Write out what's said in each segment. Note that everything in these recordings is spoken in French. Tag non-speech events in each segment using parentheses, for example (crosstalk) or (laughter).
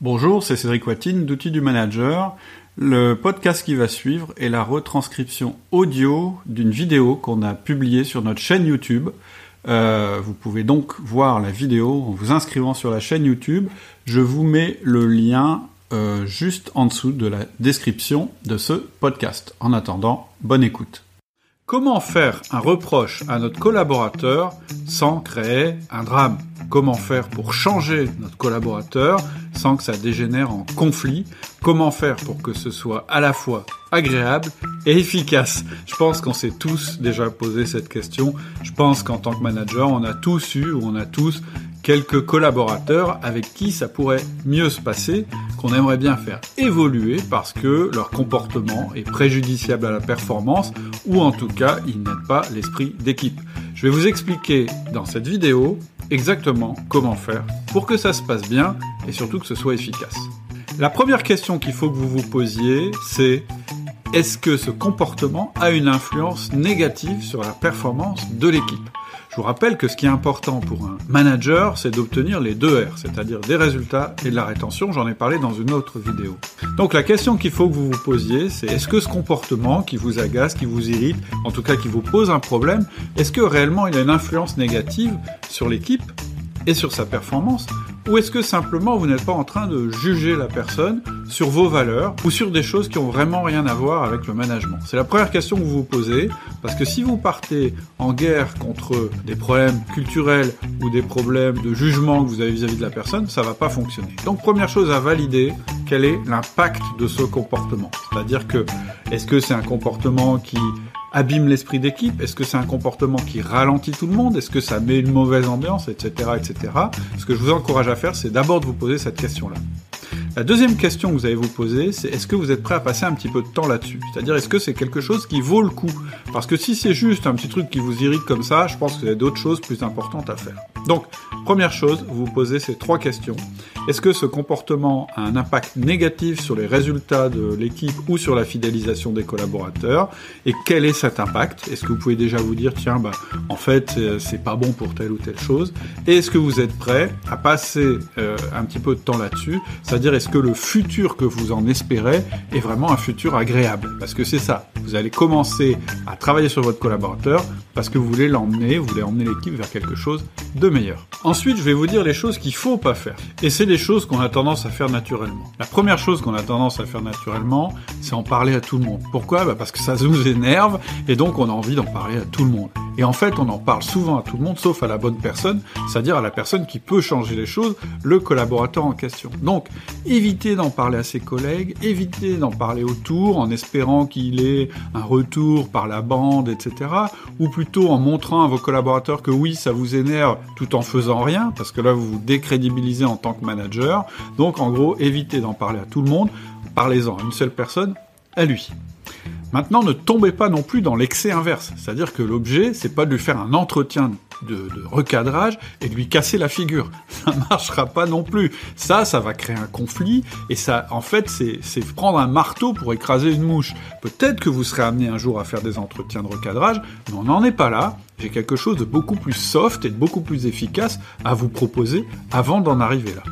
Bonjour, c'est Cédric Watine d'Outils du Manager. Le podcast qui va suivre est la retranscription audio d'une vidéo qu'on a publiée sur notre chaîne YouTube. Euh, vous pouvez donc voir la vidéo en vous inscrivant sur la chaîne YouTube. Je vous mets le lien euh, juste en dessous de la description de ce podcast. En attendant, bonne écoute. Comment faire un reproche à notre collaborateur sans créer un drame? Comment faire pour changer notre collaborateur sans que ça dégénère en conflit? Comment faire pour que ce soit à la fois agréable et efficace? Je pense qu'on s'est tous déjà posé cette question. Je pense qu'en tant que manager, on a tous eu ou on a tous quelques collaborateurs avec qui ça pourrait mieux se passer, qu'on aimerait bien faire évoluer parce que leur comportement est préjudiciable à la performance ou en tout cas ils n'aident pas l'esprit d'équipe. Je vais vous expliquer dans cette vidéo exactement comment faire pour que ça se passe bien et surtout que ce soit efficace. La première question qu'il faut que vous vous posiez, c'est est-ce que ce comportement a une influence négative sur la performance de l'équipe? Vous rappelle que ce qui est important pour un manager, c'est d'obtenir les deux R, c'est-à-dire des résultats et de la rétention. J'en ai parlé dans une autre vidéo. Donc la question qu'il faut que vous vous posiez, c'est est-ce que ce comportement qui vous agace, qui vous irrite, en tout cas qui vous pose un problème, est-ce que réellement il a une influence négative sur l'équipe et sur sa performance? Ou est-ce que simplement vous n'êtes pas en train de juger la personne sur vos valeurs ou sur des choses qui ont vraiment rien à voir avec le management? C'est la première question que vous vous posez, parce que si vous partez en guerre contre des problèmes culturels ou des problèmes de jugement que vous avez vis-à-vis de la personne, ça va pas fonctionner. Donc première chose à valider, quel est l'impact de ce comportement? C'est-à-dire que est-ce que c'est un comportement qui abîme l'esprit d'équipe Est-ce que c'est un comportement qui ralentit tout le monde? Est-ce que ça met une mauvaise ambiance, etc., etc. Ce que je vous encourage à faire, c'est d'abord de vous poser cette question-là. La deuxième question que vous allez vous poser, c'est est-ce que vous êtes prêt à passer un petit peu de temps là-dessus? C'est-à-dire, est-ce que c'est quelque chose qui vaut le coup? Parce que si c'est juste un petit truc qui vous irrite comme ça, je pense que vous avez d'autres choses plus importantes à faire. Donc, première chose, vous vous posez ces trois questions. Est-ce que ce comportement a un impact négatif sur les résultats de l'équipe ou sur la fidélisation des collaborateurs? Et quel est cet impact? Est-ce que vous pouvez déjà vous dire, tiens, bah, en fait, c'est pas bon pour telle ou telle chose? Et est-ce que vous êtes prêt à passer euh, un petit peu de temps là-dessus? C'est-à-dire, que le futur que vous en espérez est vraiment un futur agréable Parce que c'est ça. Vous allez commencer à travailler sur votre collaborateur parce que vous voulez l'emmener, vous voulez emmener l'équipe vers quelque chose de meilleur. Ensuite, je vais vous dire les choses qu'il faut pas faire. Et c'est des choses qu'on a tendance à faire naturellement. La première chose qu'on a tendance à faire naturellement, c'est en parler à tout le monde. Pourquoi? Bah Parce que ça nous énerve et donc on a envie d'en parler à tout le monde. Et en fait, on en parle souvent à tout le monde, sauf à la bonne personne, c'est-à-dire à la personne qui peut changer les choses, le collaborateur en question. Donc, évitez d'en parler à ses collègues, évitez d'en parler autour en espérant qu'il ait un retour par la bande, etc. Ou plutôt en montrant à vos collaborateurs que oui, ça vous énerve tout en faisant rien, parce que là, vous vous décrédibilisez en tant que manager. Donc, en gros, évitez d'en parler à tout le monde, parlez-en à une seule personne, à lui. Maintenant, ne tombez pas non plus dans l'excès inverse. C'est-à-dire que l'objet, c'est pas de lui faire un entretien de, recadrage et de lui casser la figure. (laughs) Ça marchera pas non plus. Ça, ça va créer un conflit et ça, en fait, c'est prendre un marteau pour écraser une mouche. Peut-être que vous serez amené un jour à faire des entretiens de recadrage, mais on n'en est pas là. J'ai quelque chose de beaucoup plus soft et de beaucoup plus efficace à vous proposer avant d'en arriver là.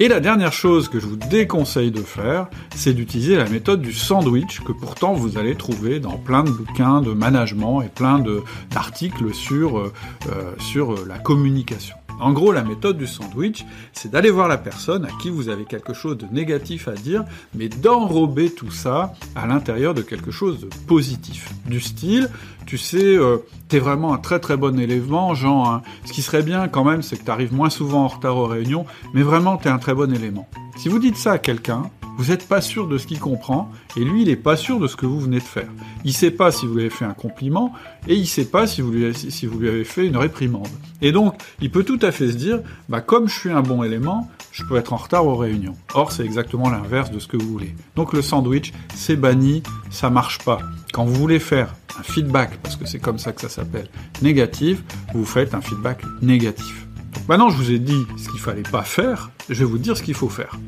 Et la dernière chose que je vous déconseille de faire, c'est d'utiliser la méthode du sandwich que pourtant vous allez trouver dans plein de bouquins de management et plein d'articles sur, euh, euh, sur la communication. En gros, la méthode du sandwich, c'est d'aller voir la personne à qui vous avez quelque chose de négatif à dire, mais d'enrober tout ça à l'intérieur de quelque chose de positif. Du style, tu sais, euh, t'es vraiment un très très bon élément, genre, hein. ce qui serait bien quand même, c'est que t'arrives moins souvent en retard aux réunions, mais vraiment t'es un très bon élément. Si vous dites ça à quelqu'un, vous n'êtes pas sûr de ce qu'il comprend, et lui, il n'est pas sûr de ce que vous venez de faire. Il sait pas si vous lui avez fait un compliment, et il sait pas si vous lui, avez fait une réprimande. Et donc, il peut tout à fait se dire, bah, comme je suis un bon élément, je peux être en retard aux réunions. Or, c'est exactement l'inverse de ce que vous voulez. Donc, le sandwich, c'est banni, ça marche pas. Quand vous voulez faire un feedback, parce que c'est comme ça que ça s'appelle, négatif, vous faites un feedback négatif. Maintenant, je vous ai dit ce qu'il fallait pas faire, je vais vous dire ce qu'il faut faire.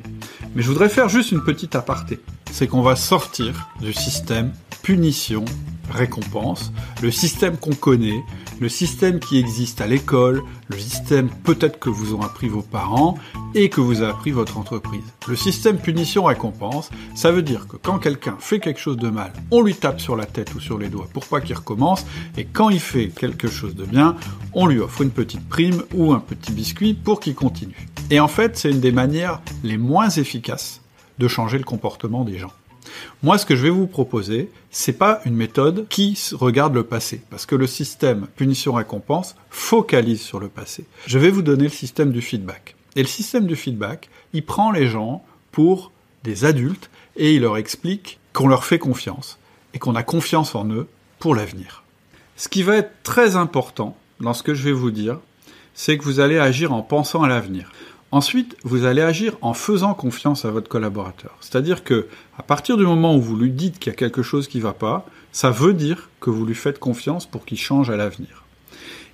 Mais je voudrais faire juste une petite aparté. C'est qu'on va sortir du système punition récompense, le système qu'on connaît, le système qui existe à l'école, le système peut-être que vous ont appris vos parents et que vous a appris votre entreprise. Le système punition-récompense, ça veut dire que quand quelqu'un fait quelque chose de mal, on lui tape sur la tête ou sur les doigts pour pas qu'il recommence, et quand il fait quelque chose de bien, on lui offre une petite prime ou un petit biscuit pour qu'il continue. Et en fait, c'est une des manières les moins efficaces de changer le comportement des gens. Moi, ce que je vais vous proposer, c'est pas une méthode qui regarde le passé, parce que le système punition-récompense focalise sur le passé. Je vais vous donner le système du feedback. Et le système du feedback, il prend les gens pour des adultes et il leur explique qu'on leur fait confiance et qu'on a confiance en eux pour l'avenir. Ce qui va être très important dans ce que je vais vous dire, c'est que vous allez agir en pensant à l'avenir. Ensuite, vous allez agir en faisant confiance à votre collaborateur. C'est-à-dire que, à partir du moment où vous lui dites qu'il y a quelque chose qui ne va pas, ça veut dire que vous lui faites confiance pour qu'il change à l'avenir.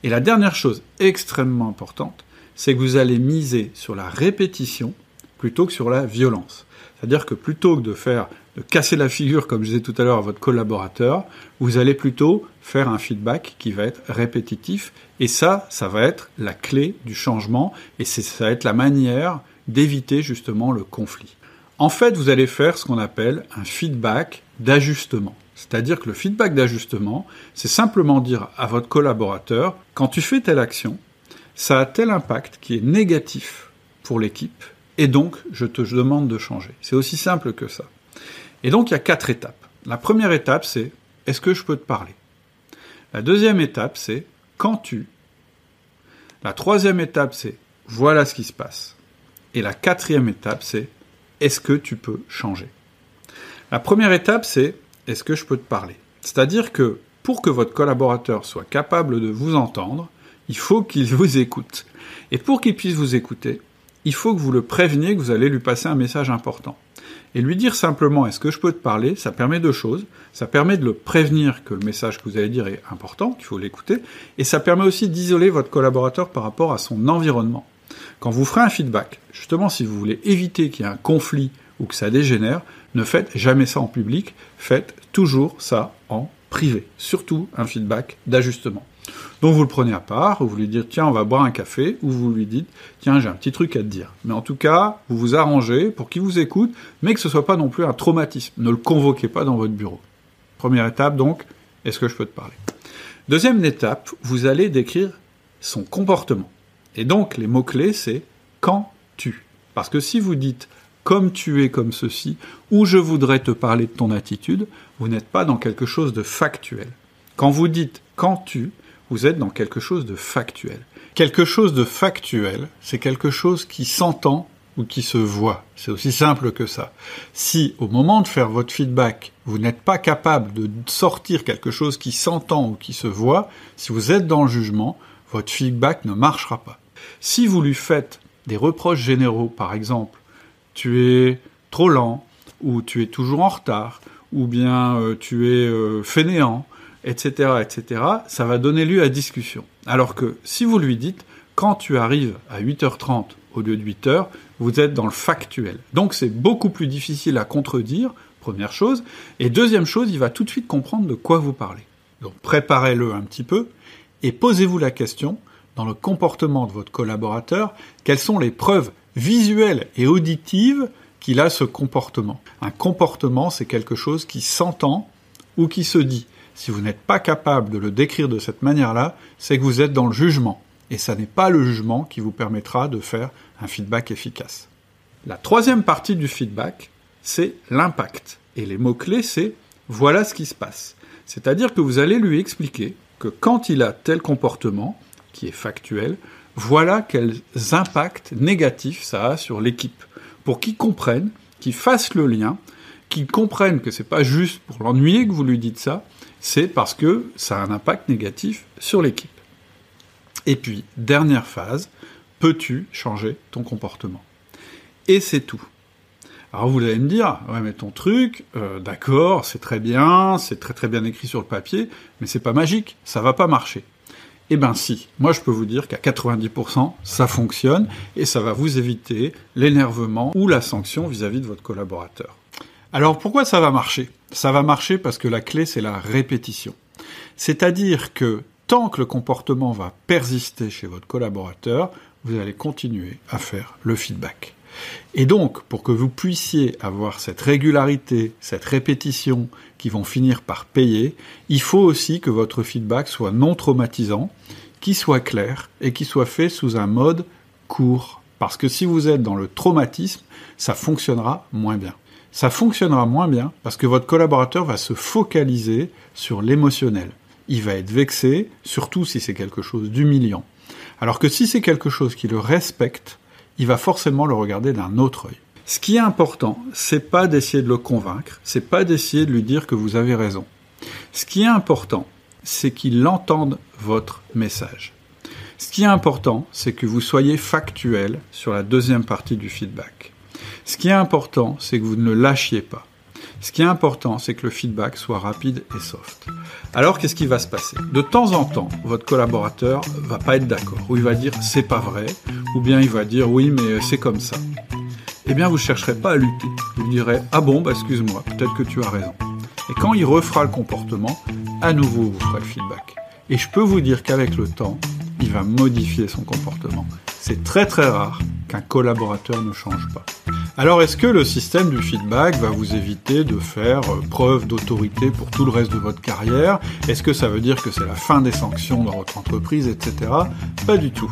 Et la dernière chose extrêmement importante, c'est que vous allez miser sur la répétition plutôt que sur la violence. C'est-à-dire que plutôt que de faire, de casser la figure, comme je disais tout à l'heure, à votre collaborateur, vous allez plutôt faire un feedback qui va être répétitif. Et ça, ça va être la clé du changement et ça va être la manière d'éviter justement le conflit. En fait, vous allez faire ce qu'on appelle un feedback d'ajustement. C'est-à-dire que le feedback d'ajustement, c'est simplement dire à votre collaborateur, quand tu fais telle action, ça a tel impact qui est négatif pour l'équipe et donc, je te demande de changer. C'est aussi simple que ça. Et donc, il y a quatre étapes. La première étape, c'est est-ce que je peux te parler? La deuxième étape, c'est quand tu. La troisième étape, c'est voilà ce qui se passe. Et la quatrième étape, c'est est-ce que tu peux changer? La première étape, c'est est-ce que je peux te parler? C'est-à-dire que pour que votre collaborateur soit capable de vous entendre, il faut qu'il vous écoute. Et pour qu'il puisse vous écouter, il faut que vous le préveniez que vous allez lui passer un message important. Et lui dire simplement est-ce que je peux te parler, ça permet deux choses. Ça permet de le prévenir que le message que vous allez dire est important, qu'il faut l'écouter, et ça permet aussi d'isoler votre collaborateur par rapport à son environnement. Quand vous ferez un feedback, justement si vous voulez éviter qu'il y ait un conflit ou que ça dégénère, ne faites jamais ça en public, faites toujours ça en privé. Surtout un feedback d'ajustement. Donc vous le prenez à part, vous lui dites tiens on va boire un café, ou vous lui dites tiens j'ai un petit truc à te dire. Mais en tout cas, vous vous arrangez pour qu'il vous écoute, mais que ce soit pas non plus un traumatisme. Ne le convoquez pas dans votre bureau. Première étape donc, est-ce que je peux te parler? Deuxième étape, vous allez décrire son comportement. Et donc les mots-clés c'est quand tu. Parce que si vous dites comme tu es comme ceci, ou je voudrais te parler de ton attitude, vous n'êtes pas dans quelque chose de factuel. Quand vous dites quand tu, vous êtes dans quelque chose de factuel. Quelque chose de factuel, c'est quelque chose qui s'entend ou qui se voit. C'est aussi simple que ça. Si au moment de faire votre feedback, vous n'êtes pas capable de sortir quelque chose qui s'entend ou qui se voit, si vous êtes dans le jugement, votre feedback ne marchera pas. Si vous lui faites des reproches généraux, par exemple, tu es trop lent, ou tu es toujours en retard, ou bien euh, tu es euh, fainéant, etc., etc., ça va donner lieu à discussion. Alors que si vous lui dites, quand tu arrives à 8h30 au lieu de 8h, vous êtes dans le factuel. Donc c'est beaucoup plus difficile à contredire, première chose. Et deuxième chose, il va tout de suite comprendre de quoi vous parlez. Donc préparez-le un petit peu et posez-vous la question, dans le comportement de votre collaborateur, quelles sont les preuves visuelles et auditives qu'il a ce comportement? Un comportement, c'est quelque chose qui s'entend ou qui se dit. Si vous n'êtes pas capable de le décrire de cette manière-là, c'est que vous êtes dans le jugement. Et ça n'est pas le jugement qui vous permettra de faire un feedback efficace. La troisième partie du feedback, c'est l'impact. Et les mots-clés, c'est voilà ce qui se passe. C'est-à-dire que vous allez lui expliquer que quand il a tel comportement, qui est factuel, voilà quels impacts négatifs ça a sur l'équipe. Pour qu'il comprenne, qu'il fasse le lien, qu'il comprenne que c'est pas juste pour l'ennuyer que vous lui dites ça, c'est parce que ça a un impact négatif sur l'équipe. Et puis, dernière phase, peux-tu changer ton comportement? Et c'est tout. Alors vous allez me dire, ouais mais ton truc, euh, d'accord, c'est très bien, c'est très très bien écrit sur le papier, mais c'est pas magique, ça va pas marcher. Eh ben si, moi je peux vous dire qu'à 90%, ça fonctionne et ça va vous éviter l'énervement ou la sanction vis à -vis de votre collaborateur. Alors pourquoi ça va marcher? Ça va marcher parce que la clé, c'est la répétition. C'est-à-dire que tant que le comportement va persister chez votre collaborateur, vous allez continuer à faire le feedback. Et donc, pour que vous puissiez avoir cette régularité, cette répétition qui vont finir par payer, il faut aussi que votre feedback soit non traumatisant, qu'il soit clair et qu'il soit fait sous un mode court. Parce que si vous êtes dans le traumatisme, ça fonctionnera moins bien. Ça fonctionnera moins bien parce que votre collaborateur va se focaliser sur l'émotionnel. Il va être vexé, surtout si c'est quelque chose d'humiliant. Alors que si c'est quelque chose qui le respecte, il va forcément le regarder d'un autre œil. Ce qui est important, c'est pas d'essayer de le convaincre, c'est pas d'essayer de lui dire que vous avez raison. Ce qui est important, c'est qu'il entende votre message. Ce qui est important, c'est que vous soyez factuel sur la deuxième partie du feedback. Ce qui est important, c'est que vous ne lâchiez pas. Ce qui est important, c'est que le feedback soit rapide et soft. Alors, qu'est-ce qui va se passer? De temps en temps, votre collaborateur va pas être d'accord, ou il va dire c'est pas vrai, ou bien il va dire oui, mais c'est comme ça. Eh bien, vous chercherez pas à lutter. Vous direz ah bon, bah excuse-moi, peut-être que tu as raison. Et quand il refera le comportement, à nouveau vous ferez le feedback. Et je peux vous dire qu'avec le temps, il va modifier son comportement. C'est très très rare qu'un collaborateur ne change pas. Alors est-ce que le système du feedback va vous éviter de faire euh, preuve d'autorité pour tout le reste de votre carrière? Est-ce que ça veut dire que c'est la fin des sanctions dans votre entreprise, etc. Pas du tout.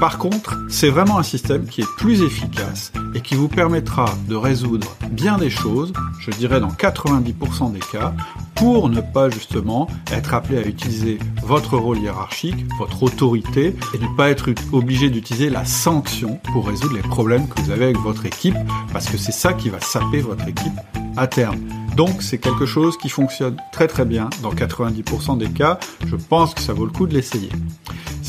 Par contre, c'est vraiment un système qui est plus efficace et qui vous permettra de résoudre bien des choses, je dirais dans 90% des cas, pour ne pas justement être appelé à utiliser votre rôle hiérarchique, votre autorité, et ne pas être obligé d'utiliser la sanction pour résoudre les problèmes que vous avez avec votre équipe, parce que c'est ça qui va saper votre équipe à terme. Donc c'est quelque chose qui fonctionne très très bien dans 90% des cas. Je pense que ça vaut le coup de l'essayer.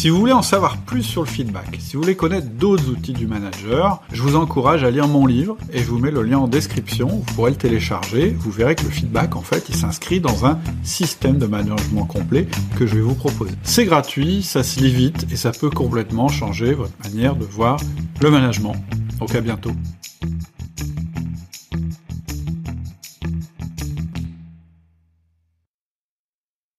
Si vous voulez en savoir plus sur le feedback, si vous voulez connaître d'autres outils du manager, je vous encourage à lire mon livre et je vous mets le lien en description. Vous pourrez le télécharger. Vous verrez que le feedback, en fait, il s'inscrit dans un système de management complet que je vais vous proposer. C'est gratuit, ça se lit vite et ça peut complètement changer votre manière de voir le management. Donc à bientôt.